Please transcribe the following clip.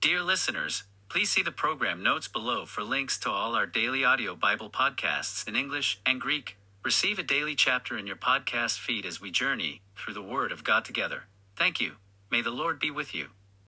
Dear listeners, please see the program notes below for links to all our daily audio Bible podcasts in English and Greek. Receive a daily chapter in your podcast feed as we journey through the Word of God together. Thank you. May the Lord be with you.